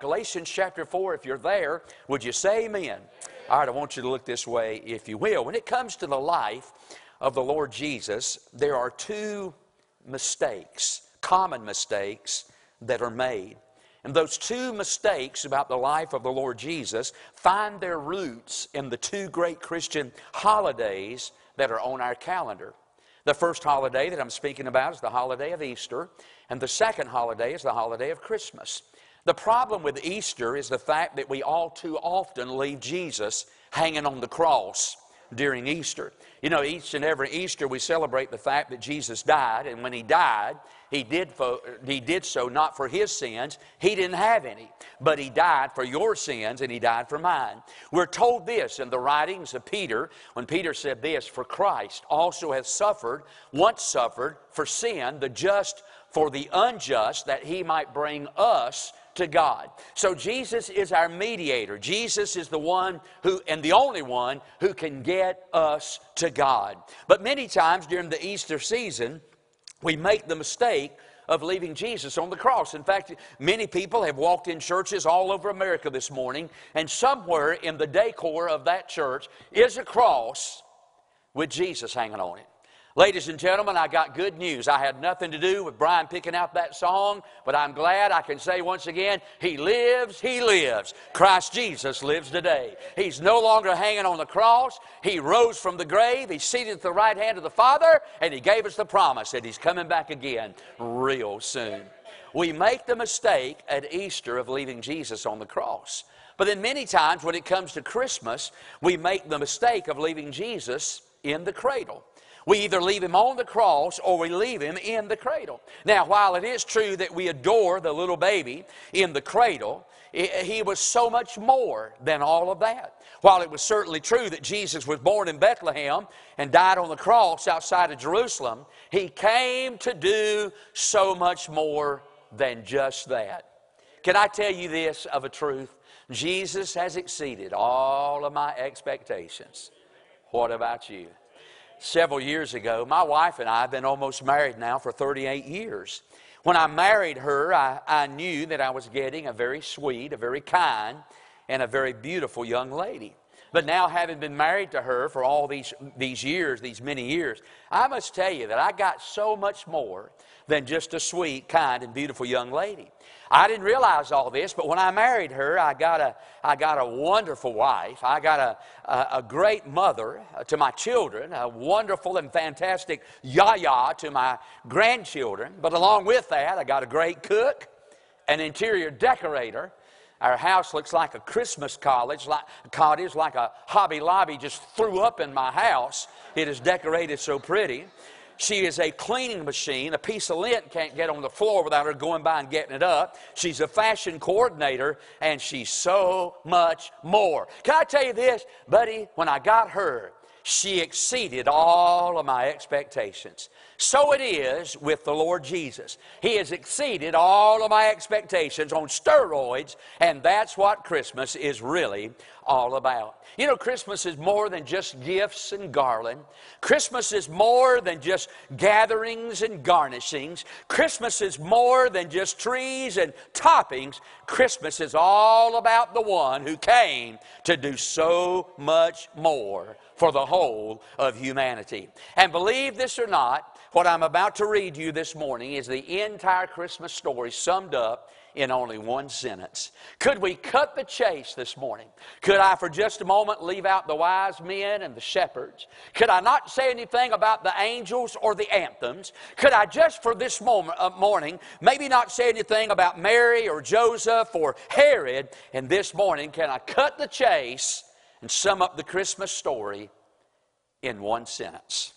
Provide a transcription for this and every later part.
Galatians chapter 4, if you're there, would you say amen? All right, I want you to look this way, if you will. When it comes to the life of the Lord Jesus, there are two mistakes, common mistakes, that are made. And those two mistakes about the life of the Lord Jesus find their roots in the two great Christian holidays that are on our calendar. The first holiday that I'm speaking about is the holiday of Easter, and the second holiday is the holiday of Christmas. The problem with Easter is the fact that we all too often leave Jesus hanging on the cross during Easter. You know, each and every Easter we celebrate the fact that Jesus died, and when He died, He did, fo- he did so not for His sins, He didn't have any, but He died for your sins and He died for mine. We're told this in the writings of Peter, when Peter said this, For Christ also hath suffered, once suffered, for sin, the just for the unjust, that He might bring us to God. So Jesus is our mediator. Jesus is the one who, and the only one, who can get us to God. But many times during the Easter season, we make the mistake of leaving Jesus on the cross. In fact, many people have walked in churches all over America this morning, and somewhere in the decor of that church is a cross with Jesus hanging on it. Ladies and gentlemen, I got good news. I had nothing to do with Brian picking out that song, but I'm glad I can say once again, He lives, He lives. Christ Jesus lives today. He's no longer hanging on the cross. He rose from the grave. He's seated at the right hand of the Father, and He gave us the promise that He's coming back again real soon. We make the mistake at Easter of leaving Jesus on the cross. But then many times when it comes to Christmas, we make the mistake of leaving Jesus in the cradle. We either leave him on the cross or we leave him in the cradle. Now, while it is true that we adore the little baby in the cradle, he was so much more than all of that. While it was certainly true that Jesus was born in Bethlehem and died on the cross outside of Jerusalem, he came to do so much more than just that. Can I tell you this of a truth? Jesus has exceeded all of my expectations. What about you? Several years ago. My wife and I have been almost married now for 38 years. When I married her, I, I knew that I was getting a very sweet, a very kind, and a very beautiful young lady. But now, having been married to her for all these, these years, these many years, I must tell you that I got so much more than just a sweet, kind, and beautiful young lady. I didn't realize all this, but when I married her, I got a, I got a wonderful wife. I got a, a, a great mother uh, to my children, a wonderful and fantastic yaya to my grandchildren. But along with that, I got a great cook, an interior decorator. Our house looks like a Christmas college, like, cottage, like a Hobby Lobby just threw up in my house. It is decorated so pretty. She is a cleaning machine. A piece of lint can't get on the floor without her going by and getting it up. She's a fashion coordinator, and she's so much more. Can I tell you this, buddy? When I got her, she exceeded all of my expectations. So it is with the Lord Jesus. He has exceeded all of my expectations on steroids, and that's what Christmas is really all about. You know, Christmas is more than just gifts and garland. Christmas is more than just gatherings and garnishings. Christmas is more than just trees and toppings. Christmas is all about the one who came to do so much more for the whole of humanity. And believe this or not, what I'm about to read you this morning is the entire Christmas story summed up in only one sentence. Could we cut the chase this morning? Could I, for just a moment, leave out the wise men and the shepherds? Could I not say anything about the angels or the anthems? Could I just for this moment, uh, morning maybe not say anything about Mary or Joseph or Herod? And this morning, can I cut the chase and sum up the Christmas story in one sentence?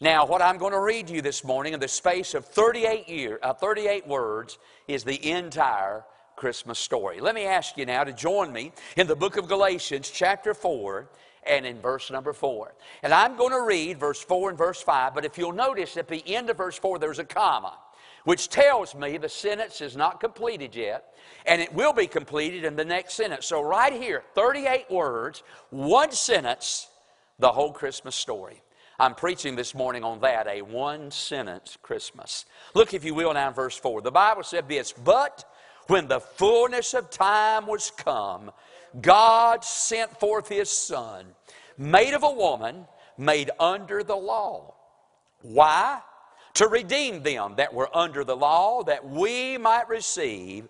Now, what I'm going to read to you this morning in the space of 38, year, uh, 38 words is the entire Christmas story. Let me ask you now to join me in the book of Galatians, chapter 4, and in verse number 4. And I'm going to read verse 4 and verse 5, but if you'll notice at the end of verse 4, there's a comma, which tells me the sentence is not completed yet, and it will be completed in the next sentence. So, right here, 38 words, one sentence, the whole Christmas story. I'm preaching this morning on that, a one sentence Christmas. Look, if you will, now in verse 4. The Bible said this, but when the fullness of time was come, God sent forth his Son, made of a woman, made under the law. Why? To redeem them that were under the law, that we might receive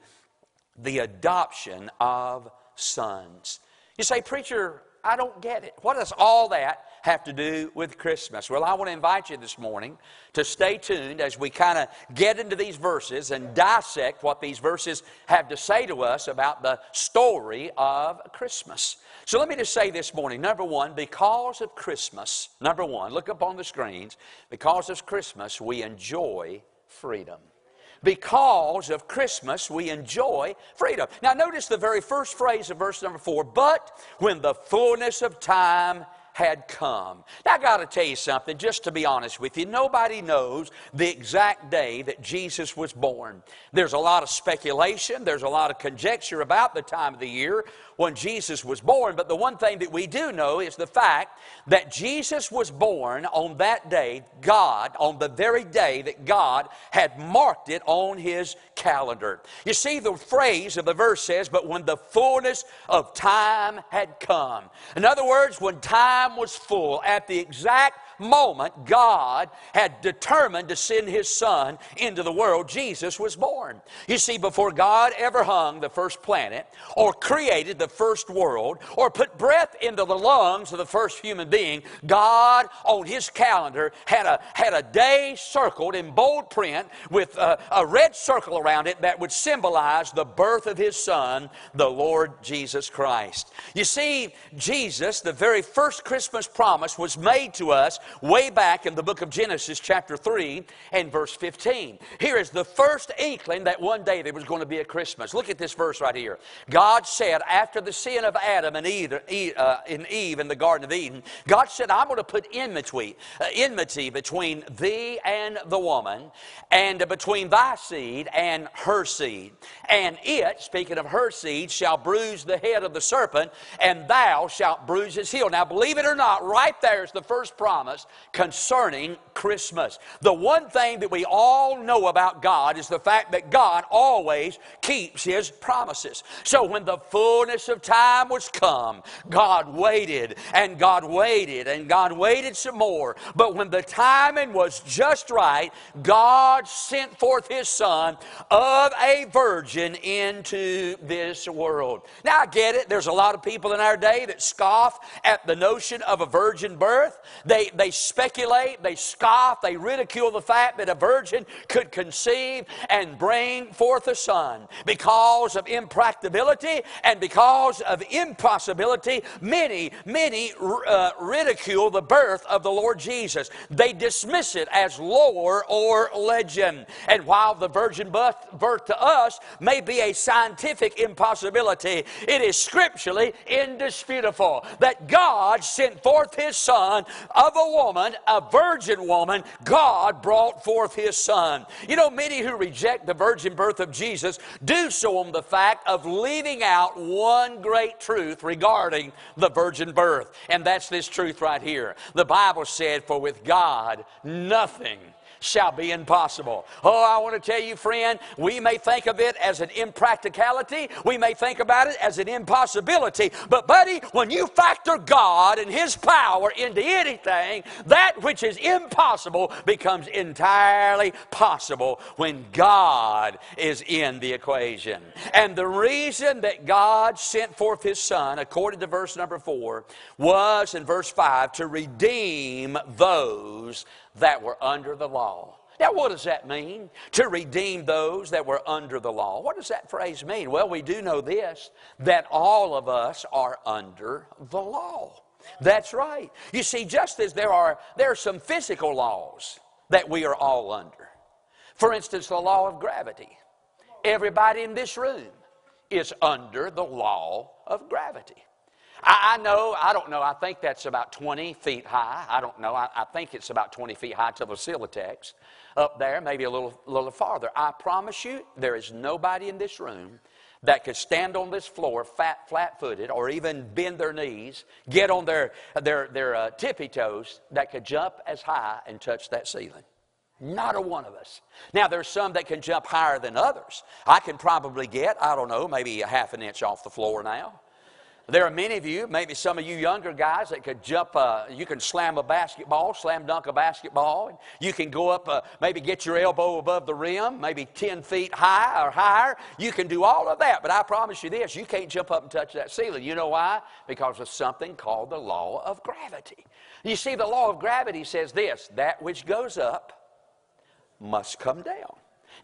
the adoption of sons. You say, Preacher, I don't get it. What does all that have to do with Christmas? Well, I want to invite you this morning to stay tuned as we kind of get into these verses and dissect what these verses have to say to us about the story of Christmas. So let me just say this morning number one, because of Christmas, number one, look up on the screens, because of Christmas, we enjoy freedom because of Christmas, we enjoy freedom. Now, notice the very first phrase of verse number four but when the fullness of time had come. Now, I got to tell you something, just to be honest with you. Nobody knows the exact day that Jesus was born. There's a lot of speculation, there's a lot of conjecture about the time of the year when Jesus was born. But the one thing that we do know is the fact that Jesus was born on that day, God, on the very day that God had marked it on his calendar. You see, the phrase of the verse says, But when the fullness of time had come. In other words, when time was full, at the exact moment God had determined to send His Son into the world, Jesus was born. You see, before God ever hung the first planet, or created the first world, or put breath into the lungs of the first human being, God on His calendar had a, had a day circled in bold print with a, a red circle around it that would symbolize the birth of His Son, the Lord Jesus Christ. You see, Jesus, the very first Christmas promise, was made to us way back in the book of Genesis, chapter 3 and verse 15. Here is the first inkling that one day there was going to be a Christmas. Look at this verse right here. God said, after the sin of Adam and Eve, uh, in Eve in the Garden of Eden, God said, I'm going to put enmity, uh, enmity between thee and the woman, and between thy seed and her seed. And it, speaking of her seed, shall bruise the head of the serpent, and thou shalt bruise his heel. Now, believe it or not, right there is the first promise concerning Christmas. The one thing that we all know about God is the fact that God always keeps His promises. So when the fullness of time was come, God waited and God waited and God waited some more. But when the timing was just right, God sent forth His Son of a virgin into this world. Now I get it. There's a lot of people in our day that scoff at the notion of a virgin birth. They, they speculate, they scoff, they ridicule the fact that a virgin could conceive and bring forth a son. Because of impracticability and because of impossibility, many, many uh, ridicule the birth of the Lord Jesus. They dismiss it as lore or legend. And while the virgin birth to us may be a scientific impossibility, it is scripturally indisputable that God sent forth His Son of a woman a virgin woman, God brought forth his son. You know, many who reject the virgin birth of Jesus do so on the fact of leaving out one great truth regarding the virgin birth. And that's this truth right here. The Bible said, For with God, nothing shall be impossible. Oh, I want to tell you, friend, we may think of it as an impracticality, we may think about it as an impossibility, but, buddy, when you factor God and His power into anything, that which is impossible becomes entirely possible when God is in the equation. And the reason that God sent forth His Son, according to verse number four, was in verse five to redeem those that were under the law. Now, what does that mean? To redeem those that were under the law. What does that phrase mean? Well, we do know this that all of us are under the law. That's right. You see, just as there are, there are some physical laws that we are all under. For instance, the law of gravity. Everybody in this room is under the law of gravity. I, I, know, I don't know, I think that's about 20 feet high. I don't know, I, I think it's about 20 feet high to the Celotex up there, maybe a little, little farther. I promise you, there is nobody in this room that could stand on this floor fat, flat-footed or even bend their knees, get on their, their, their uh, tippy toes, that could jump as high and touch that ceiling. Not a one of us. Now, there's some that can jump higher than others. I can probably get, I don't know, maybe a half an inch off the floor now. There are many of you, maybe some of you younger guys, that could jump, uh, you can slam a basketball, slam dunk a basketball. You can go up, uh, maybe get your elbow above the rim, maybe 10 feet high or higher. You can do all of that, but I promise you this you can't jump up and touch that ceiling. You know why? Because of something called the law of gravity. You see, the law of gravity says this that which goes up must come down.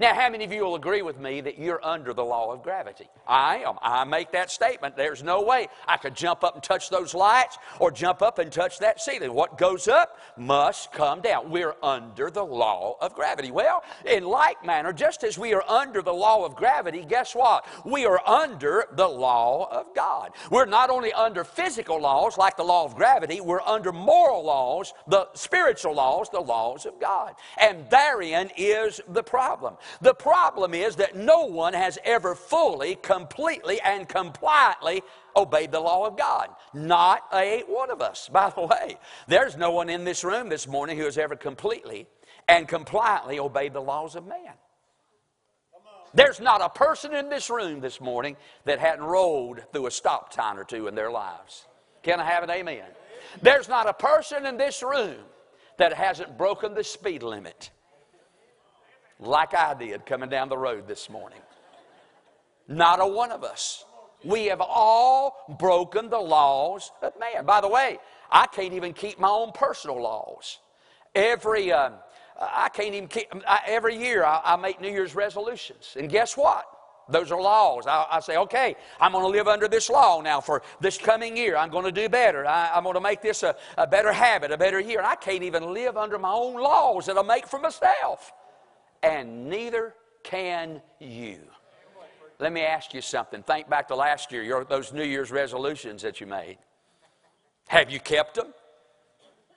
Now, how many of you will agree with me that you're under the law of gravity? I am. I make that statement. There's no way I could jump up and touch those lights or jump up and touch that ceiling. What goes up must come down. We're under the law of gravity. Well, in like manner, just as we are under the law of gravity, guess what? We are under the law of God. We're not only under physical laws like the law of gravity, we're under moral laws, the spiritual laws, the laws of God. And therein is the problem. The problem is that no one has ever fully, completely, and compliantly obeyed the law of God. Not a one of us. By the way, there's no one in this room this morning who has ever completely and compliantly obeyed the laws of man. There's not a person in this room this morning that hadn't rolled through a stop sign or two in their lives. Can I have an amen? There's not a person in this room that hasn't broken the speed limit like I did coming down the road this morning. Not a one of us. We have all broken the laws of man. By the way, I can't even keep my own personal laws. Every, uh, I can't even keep, I, every year I, I, make New Year's resolutions. And guess what? Those are laws. I, I say, okay, I'm going to live under this law now for this coming year. I'm going to do better. I, am going to make this a, a better habit, a better year. And I can't even live under my own laws that I make for myself and neither can you. Let me ask you something. Think back to last year, your, those New Year's resolutions that you made. Have you kept them?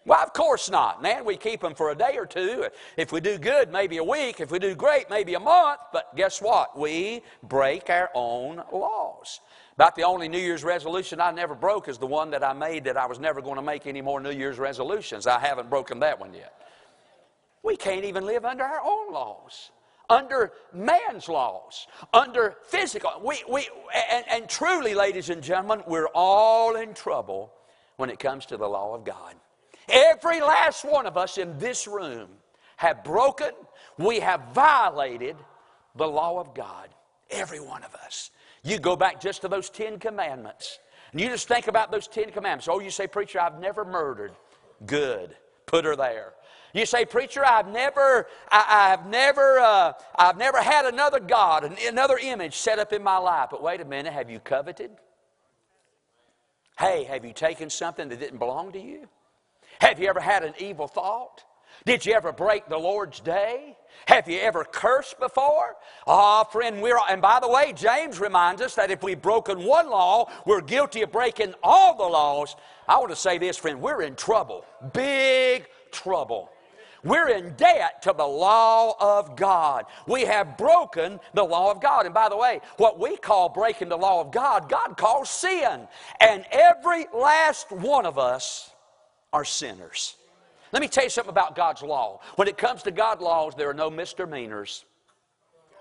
Well, of course not. Man, we keep them for a day or two. If we do good, maybe a week. If we do great, maybe a month. But guess what? We break our own laws. About the only New Year's resolution I never broke is the one that I made that I was never going to make any more New Year's resolutions. I haven't broken that one yet. We can't even live under our own laws, under man's laws, under physical. We, we, and, and truly, ladies and gentlemen, we're all in trouble when it comes to the law of God. Every last one of us in this room have broken, we have violated the law of God. Every one of us. You go back just to those Ten Commandments. And you just think about those Ten Commandments. Oh, you say, Preacher, I've never murdered. Good. Put her there. You say, preacher, I've never, I, have never, uh, I've never had another God, another image set up in my life. But wait a minute, have you coveted? Hey, have you taken something that didn't belong to you? Have you ever had an evil thought? Did you ever break the Lord's day? Have you ever cursed before? Ah, oh, friend, we're, and by the way, James reminds us that if we've broken one law, we're guilty of breaking all the laws. I want to say this, friend, we're in trouble. Big trouble. We're in debt to the law of God. We have broken the law of God. And by the way, what we call breaking the law of God, God calls sin. And every last one of us are sinners. Let me tell you something about God's law. When it comes to God's laws, there are no misdemeanors,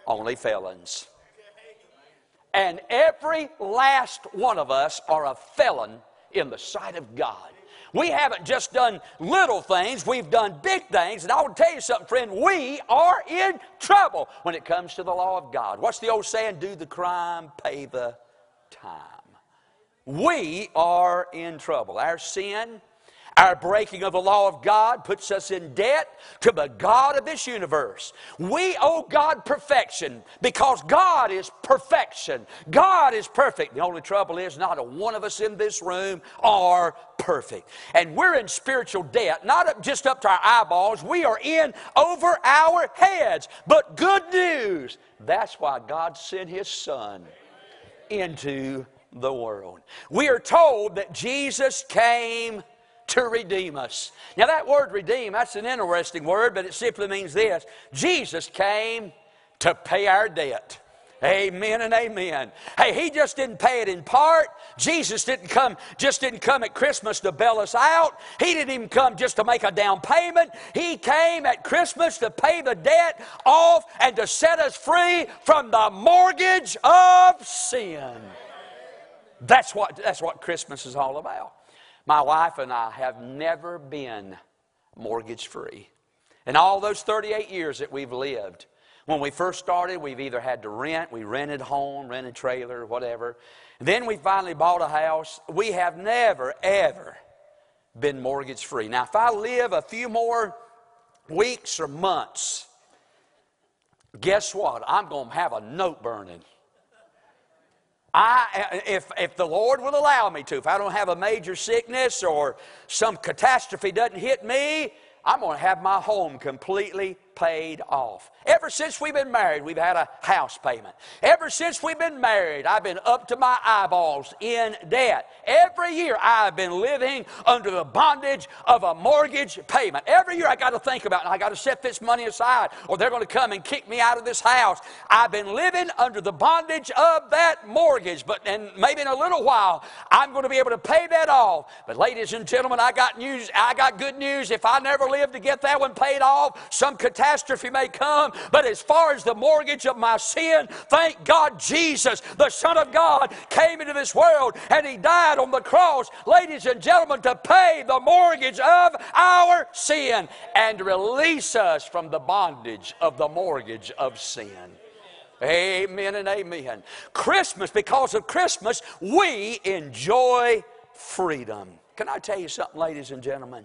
only felons. And every last one of us are a felon in the sight of God. We haven't just done little things, we've done big things. And I will tell you something, friend, we are in trouble when it comes to the law of God. What's the old saying? Do the crime, pay the time. We are in trouble. Our sin our breaking of the law of God puts us in debt to the God of this universe. We owe God perfection because God is perfection. God is perfect. The only trouble is, not a one of us in this room are perfect. And we're in spiritual debt, not just up to our eyeballs, we are in over our heads. But good news, that's why God sent His Son into the world. We are told that Jesus came to redeem us. Now, that word redeem, that's an interesting word, but it simply means this Jesus came to pay our debt. Amen and amen. Hey, he just didn't pay it in part. Jesus didn't come, just didn't come at Christmas to bail us out. He didn't even come just to make a down payment. He came at Christmas to pay the debt off and to set us free from the mortgage of sin. That's what, that's what Christmas is all about. My wife and I have never been mortgage free. In all those 38 years that we've lived, when we first started, we've either had to rent, we rented home, rented trailer, whatever. Then we finally bought a house. We have never, ever been mortgage free. Now, if I live a few more weeks or months, guess what? I'm going to have a note burning. I, if, if the Lord will allow me to, if I don't have a major sickness or some catastrophe doesn't hit me, I'm going to have my home completely paid off. Ever since we've been married, we've had a house payment. Ever since we've been married, I've been up to my eyeballs in debt. Every year, I've been living under the bondage of a mortgage payment. Every year, I got to think about, I got to set this money aside, or they're going to come and kick me out of this house. I've been living under the bondage of that mortgage, but and maybe in a little while, I'm going to be able to pay that off. But, ladies and gentlemen, I got news. I got good news. If I never live to get that one paid off, some catastrophe may come. But as far as the mortgage of my sin, thank God Jesus, the Son of God, came into this world and He died on the cross, ladies and gentlemen, to pay the mortgage of our sin and release us from the bondage of the mortgage of sin. Amen and amen. Christmas, because of Christmas, we enjoy freedom. Can I tell you something, ladies and gentlemen?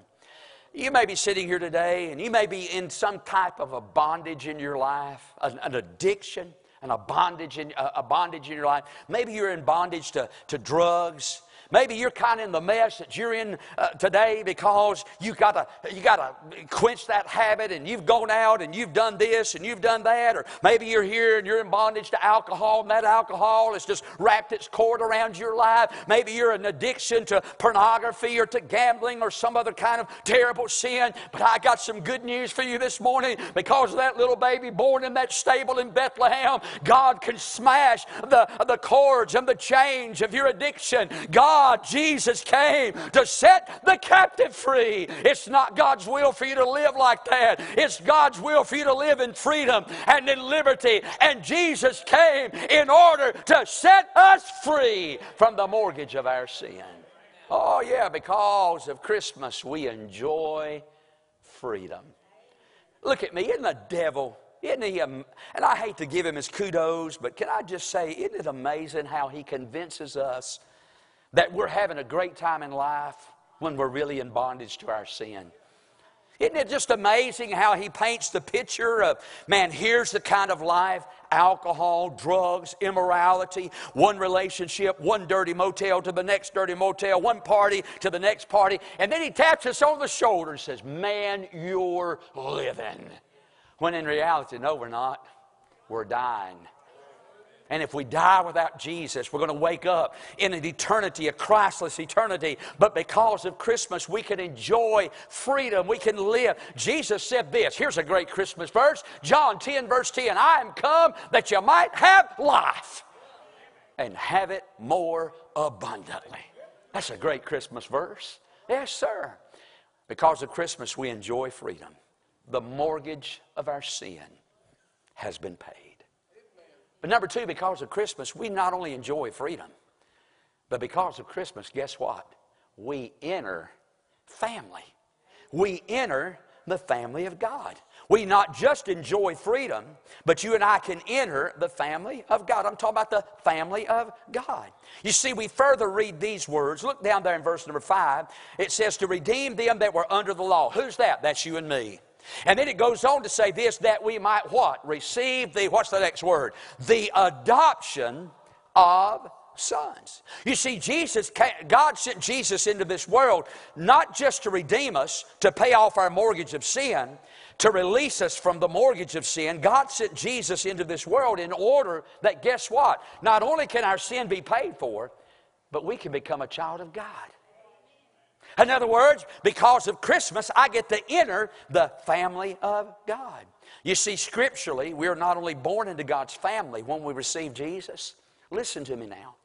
You may be sitting here today and you may be in some type of a bondage in your life, an, an addiction, and a bondage in, a bondage in your life. Maybe you're in bondage to, to drugs. Maybe you're kind of in the mess that you're in uh, today because you gotta you gotta quench that habit, and you've gone out and you've done this and you've done that, or maybe you're here and you're in bondage to alcohol, and that alcohol has just wrapped its cord around your life. Maybe you're an addiction to pornography or to gambling or some other kind of terrible sin. But I got some good news for you this morning because of that little baby born in that stable in Bethlehem. God can smash the, the cords and the chains of your addiction. God God, Jesus came to set the captive free. It's not God's will for you to live like that. It's God's will for you to live in freedom and in liberty. And Jesus came in order to set us free from the mortgage of our sin. Oh, yeah, because of Christmas, we enjoy freedom. Look at me, isn't the devil? Isn't he, and I hate to give him his kudos, but can I just say, isn't it amazing how he convinces us that we're having a great time in life when we're really in bondage to our sin. Isn't it just amazing how he paints the picture of, man, here's the kind of life alcohol, drugs, immorality, one relationship, one dirty motel to the next dirty motel, one party to the next party. And then he taps us on the shoulder and says, Man, you're living. When in reality, no, we're not. We're dying. And if we die without Jesus, we're going to wake up in an eternity, a Christless eternity. But because of Christmas, we can enjoy freedom. We can live. Jesus said this. Here's a great Christmas verse John 10, verse 10 I am come that you might have life and have it more abundantly. That's a great Christmas verse. Yes, sir. Because of Christmas, we enjoy freedom. The mortgage of our sin has been paid. But number two, because of Christmas, we not only enjoy freedom, but because of Christmas, guess what? We enter family. We enter the family of God. We not just enjoy freedom, but you and I can enter the family of God. I'm talking about the family of God. You see, we further read these words. Look down there in verse number five. It says, To redeem them that were under the law. Who's that? That's you and me. And then it goes on to say this that we might what? Receive the, what's the next word? The adoption of sons. You see, Jesus, God sent Jesus into this world not just to redeem us, to pay off our mortgage of sin, to release us from the mortgage of sin. God sent Jesus into this world in order that, guess what? Not only can our sin be paid for, but we can become a child of God. In other words, because of Christmas, I get to enter the family of God. You see, scripturally, we are not only born into God's family when we receive Jesus. Listen to me now.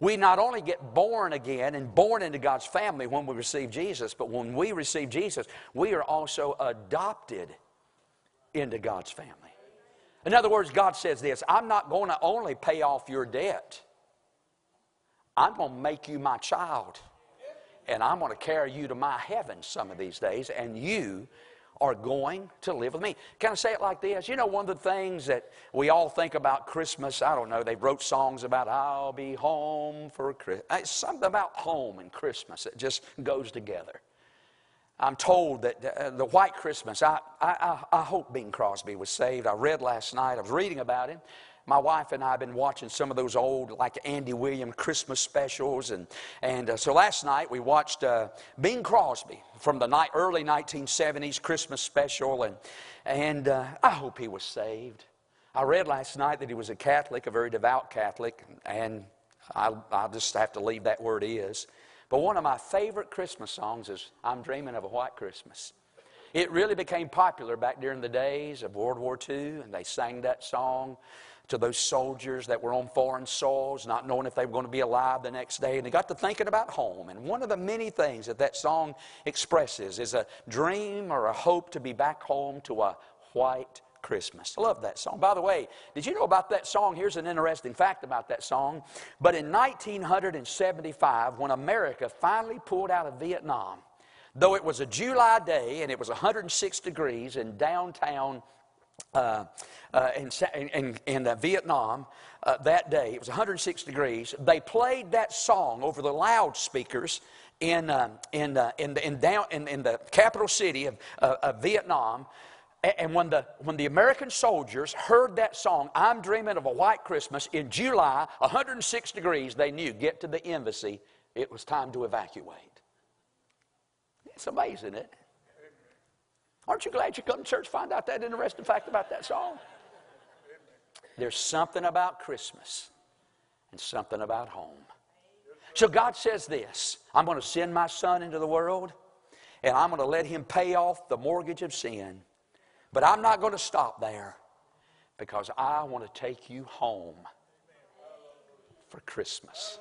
We not only get born again and born into God's family when we receive Jesus, but when we receive Jesus, we are also adopted into God's family. In other words, God says this I'm not going to only pay off your debt, I'm going to make you my child. And I'm going to carry you to my heaven some of these days, and you are going to live with me. Can I say it like this? You know, one of the things that we all think about Christmas, I don't know, they wrote songs about, I'll be home for Christmas. It's something about home and Christmas that just goes together. I'm told that uh, the White Christmas, I, I, I hope Bing Crosby was saved. I read last night, I was reading about him. My wife and I have been watching some of those old, like Andy Williams Christmas specials. And, and uh, so last night we watched uh, Bing Crosby from the night, early 1970s Christmas special. And, and uh, I hope he was saved. I read last night that he was a Catholic, a very devout Catholic. And I, I'll just have to leave that where it is. But one of my favorite Christmas songs is I'm Dreaming of a White Christmas. It really became popular back during the days of World War II, and they sang that song to those soldiers that were on foreign soils, not knowing if they were going to be alive the next day. And they got to thinking about home. And one of the many things that that song expresses is a dream or a hope to be back home to a white Christmas. I love that song. By the way, did you know about that song? Here's an interesting fact about that song. But in 1975, when America finally pulled out of Vietnam, though it was a July day and it was 106 degrees in downtown uh, uh, in, in, in uh, Vietnam uh, that day, it was 106 degrees, they played that song over the loudspeakers in, um, in, uh, in, the, in, down, in, in the capital city of, of Vietnam. And when the, when the American soldiers heard that song, I'm Dreaming of a White Christmas, in July, 106 degrees, they knew, get to the embassy, it was time to evacuate. It's amazing, isn't it? Aren't you glad you come to church find out that interesting fact about that song? There's something about Christmas and something about home. So God says this I'm going to send my son into the world, and I'm going to let him pay off the mortgage of sin but I'm not going to stop there because I want to take you home for Christmas.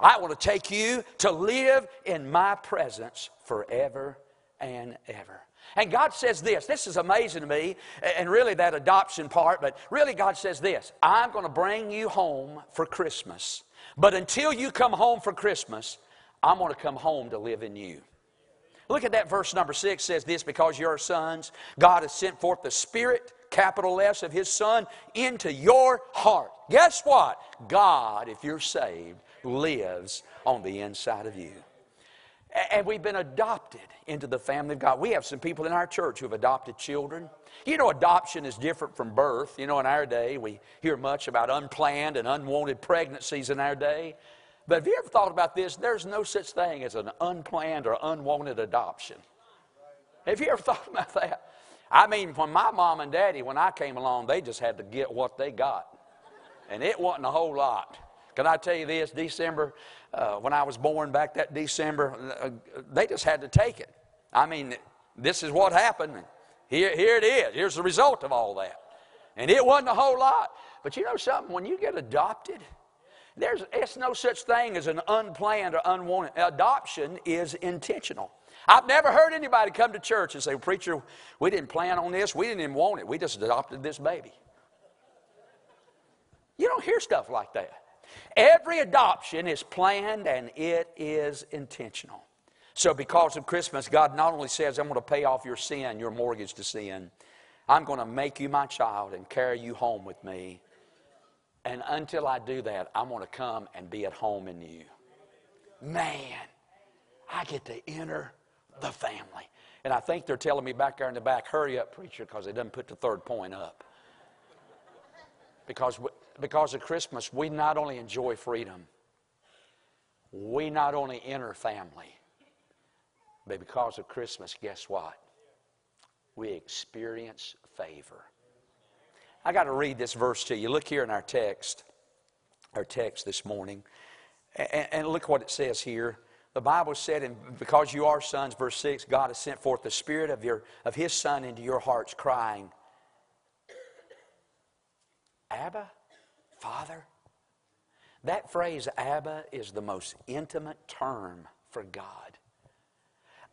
I want to take you to live in my presence forever and ever. And God says this. This is amazing to me, and really that adoption part, but really God says this I'm going to bring you home for Christmas. But until you come home for Christmas, I'm going to come home to live in you. Look at that verse number six says this because you're sons, God has sent forth the Spirit, capital S, of His Son into your heart. Guess what? God, if you're saved, lives on the inside of you. And we've been adopted into the family of God. We have some people in our church who have adopted children. You know, adoption is different from birth. You know, in our day, we hear much about unplanned and unwanted pregnancies in our day. But have you ever thought about this? There's no such thing as an unplanned or unwanted adoption. Have you ever thought about that? I mean, when my mom and daddy, when I came along, they just had to get what they got. And it wasn't a whole lot. Can I tell you this? December, uh, when I was born back that December, uh, they just had to take it. I mean, this is what happened. Here, here it is. Here's the result of all that. And it wasn't a whole lot. But you know something? When you get adopted, there's it's no such thing as an unplanned or unwanted. Adoption is intentional. I've never heard anybody come to church and say, Preacher, we didn't plan on this, we didn't even want it, we just adopted this baby. You don't hear stuff like that. Every adoption is planned and it is intentional. So, because of Christmas, God not only says, I'm going to pay off your sin, your mortgage to sin, I'm going to make you my child and carry you home with me. And until I do that, I'm going to come and be at home in you. Man, I get to enter the family. And I think they're telling me back there in the back, hurry up, preacher, because they didn't put the third point up. Because, because of Christmas, we not only enjoy freedom, we not only enter family, but because of Christmas, guess what? We experience favor. I got to read this verse to you. Look here in our text, our text this morning. And, and look what it says here. The Bible said, and because you are sons, verse 6, God has sent forth the Spirit of, your, of His Son into your hearts, crying, Abba, Father. That phrase, Abba, is the most intimate term for God.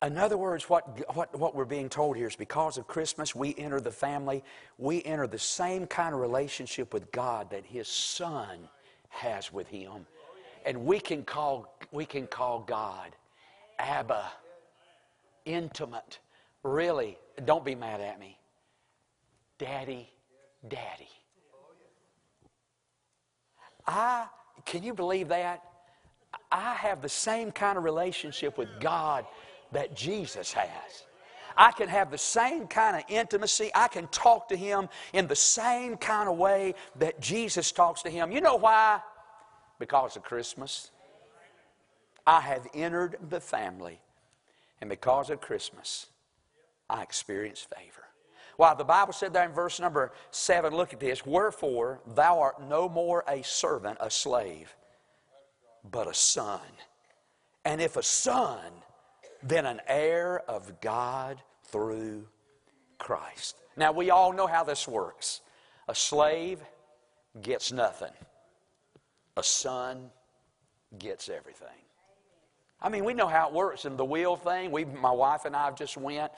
In other words, what, what, what we're being told here is because of Christmas, we enter the family, we enter the same kind of relationship with God that His Son has with Him. And we can call, we can call God Abba, intimate. Really, don't be mad at me. Daddy, Daddy. I, can you believe that? I have the same kind of relationship with God that Jesus has. I can have the same kind of intimacy. I can talk to Him in the same kind of way that Jesus talks to Him. You know why? Because of Christmas. I have entered the family, and because of Christmas, I experience favor. While the Bible said there in verse number seven, look at this. Wherefore, thou art no more a servant, a slave, but a son. And if a son, then an heir of God through Christ. Now, we all know how this works. A slave gets nothing, a son gets everything. I mean, we know how it works in the wheel thing. We, my wife and I have just went.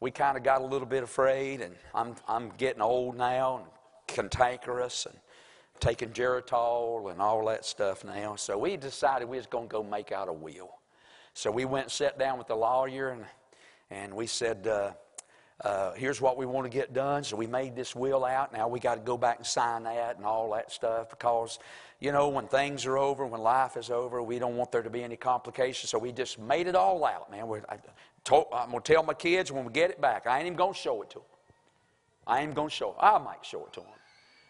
We kind of got a little bit afraid, and I'm, I'm getting old now and cantankerous and taking Geritol and all that stuff now. So we decided we was going to go make out a will. So we went and sat down with the lawyer and, and we said, uh, uh, here's what we want to get done. So we made this will out. Now we got to go back and sign that and all that stuff because, you know, when things are over, when life is over, we don't want there to be any complications. So we just made it all out, man. We're, I told, I'm going to tell my kids when we get it back. I ain't even going to show it to them. I ain't going to show it. I might show it to them.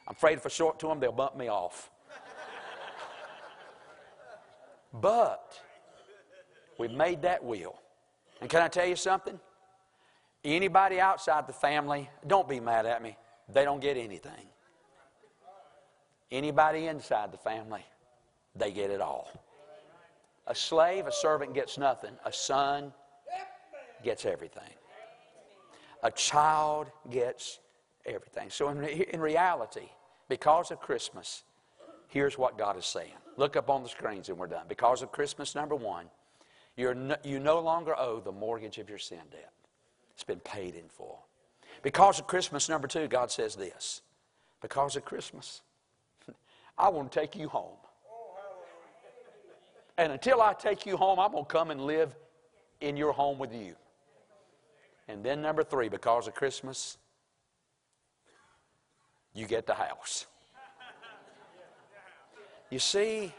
I'm afraid if I show it to them, they'll bump me off. but we've made that will. And can I tell you something? Anybody outside the family, don't be mad at me. They don't get anything. Anybody inside the family, they get it all. A slave, a servant gets nothing. A son gets everything. A child gets everything. So, in, in reality, because of Christmas, here's what God is saying. Look up on the screens and we're done. Because of Christmas, number one, you're no, you no longer owe the mortgage of your sin debt. It's been paid in full. Because of Christmas, number two, God says this. Because of Christmas, I want to take you home. And until I take you home, I'm going to come and live in your home with you. And then, number three, because of Christmas, you get the house. You see,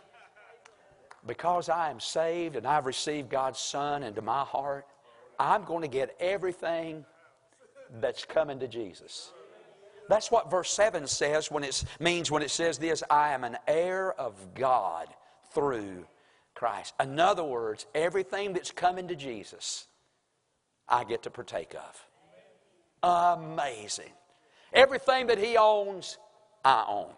because I am saved and I've received God's Son into my heart, I'm going to get everything that's coming to Jesus. That's what verse 7 says when it means when it says this I am an heir of God through Christ. In other words, everything that's coming to Jesus, I get to partake of. Amazing. Everything that He owns, I own.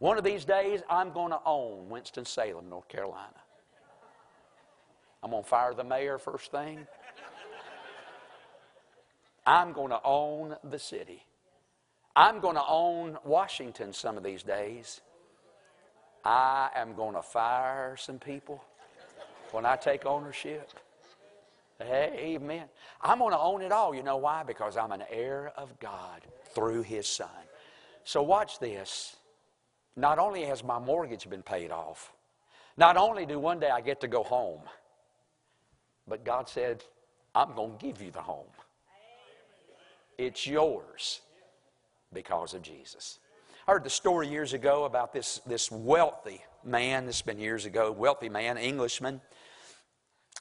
One of these days, I'm going to own Winston-Salem, North Carolina. I'm going to fire the mayor first thing. I'm going to own the city. I'm going to own Washington some of these days. I am going to fire some people when I take ownership. Amen. I'm going to own it all. You know why? Because I'm an heir of God through His Son. So watch this. Not only has my mortgage been paid off, not only do one day I get to go home, but God said, I'm going to give you the home. It's yours because of Jesus. I heard the story years ago about this, this wealthy man, this has been years ago, wealthy man, Englishman,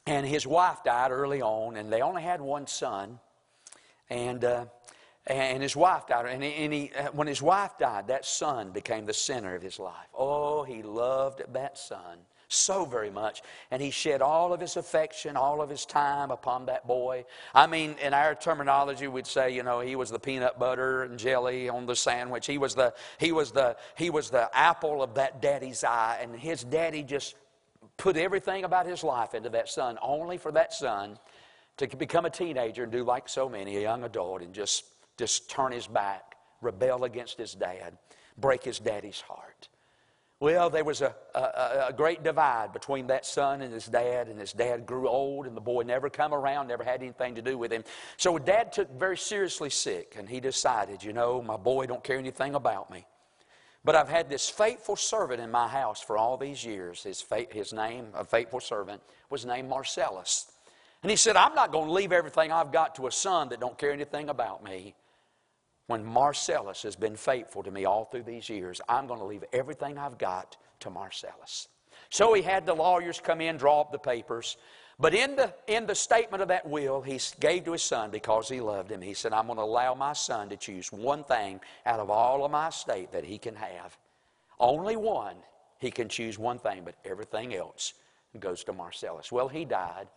and his wife died early on, and they only had one son. And uh, and his wife died. And, he, and he, uh, when his wife died, that son became the center of his life. Oh, he loved that son so very much. And he shed all of his affection, all of his time upon that boy. I mean, in our terminology, we'd say, you know, he was the peanut butter and jelly on the sandwich. He was the, he was the, he was the apple of that daddy's eye. And his daddy just put everything about his life into that son, only for that son to become a teenager and do like so many, a young adult, and just just turn his back, rebel against his dad. break his daddy's heart. Well, there was a, a, a, great divide between that son and his dad, and his dad grew old, and the boy never come around, never had anything to do with him. So dad took very seriously sick, and he decided, you know, my boy don't care anything about me. But I've had this faithful servant in my house for all these years. His, his name, a faithful servant, was named Marcellus. And he said, I'm not going to leave everything I've got to a son that don't care anything about me. When Marcellus has been faithful to me all through these years, I'm going to leave everything I've got to Marcellus. So he had the lawyers come in, draw up the papers. But in the, in the statement of that will, he gave to his son because he loved him. He said, I'm going to allow my son to choose one thing out of all of my estate that he can have. Only one. He can choose one thing, but everything else goes to Marcellus. Well, he died.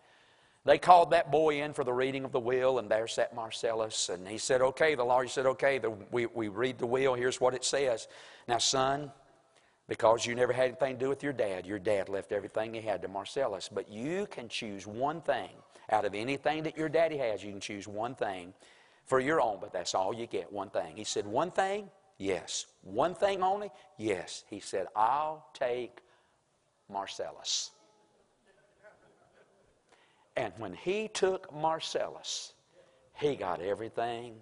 They called that boy in for the reading of the will, and there sat Marcellus. And he said, Okay, the lawyer said, Okay, the, we, we read the will. Here's what it says. Now, son, because you never had anything to do with your dad, your dad left everything he had to Marcellus. But you can choose one thing out of anything that your daddy has. You can choose one thing for your own, but that's all you get one thing. He said, One thing? Yes. One thing only? Yes. He said, I'll take Marcellus. And when he took Marcellus, he got everything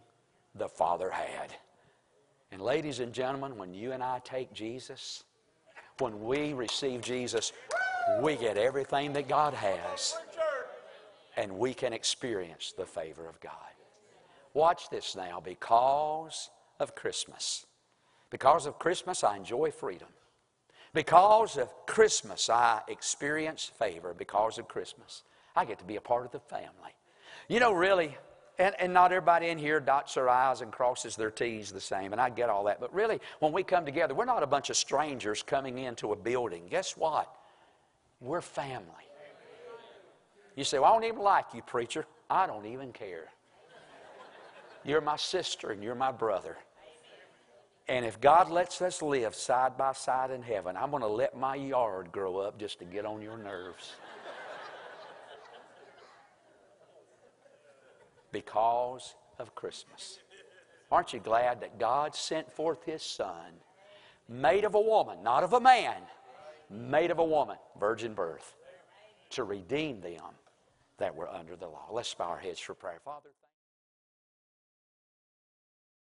the Father had. And ladies and gentlemen, when you and I take Jesus, when we receive Jesus, we get everything that God has. And we can experience the favor of God. Watch this now. Because of Christmas. Because of Christmas, I enjoy freedom. Because of Christmas, I experience favor because of Christmas. I get to be a part of the family. You know, really, and, and not everybody in here dots their I's and crosses their T's the same, and I get all that. But really, when we come together, we're not a bunch of strangers coming into a building. Guess what? We're family. You say, well, I don't even like you, preacher. I don't even care. You're my sister and you're my brother. And if God lets us live side by side in heaven, I'm going to let my yard grow up just to get on your nerves. Because of Christmas. Aren't you glad that God sent forth His Son, made of a woman, not of a man, made of a woman, virgin birth, to redeem them that were under the law? Let's bow our heads for prayer. Father,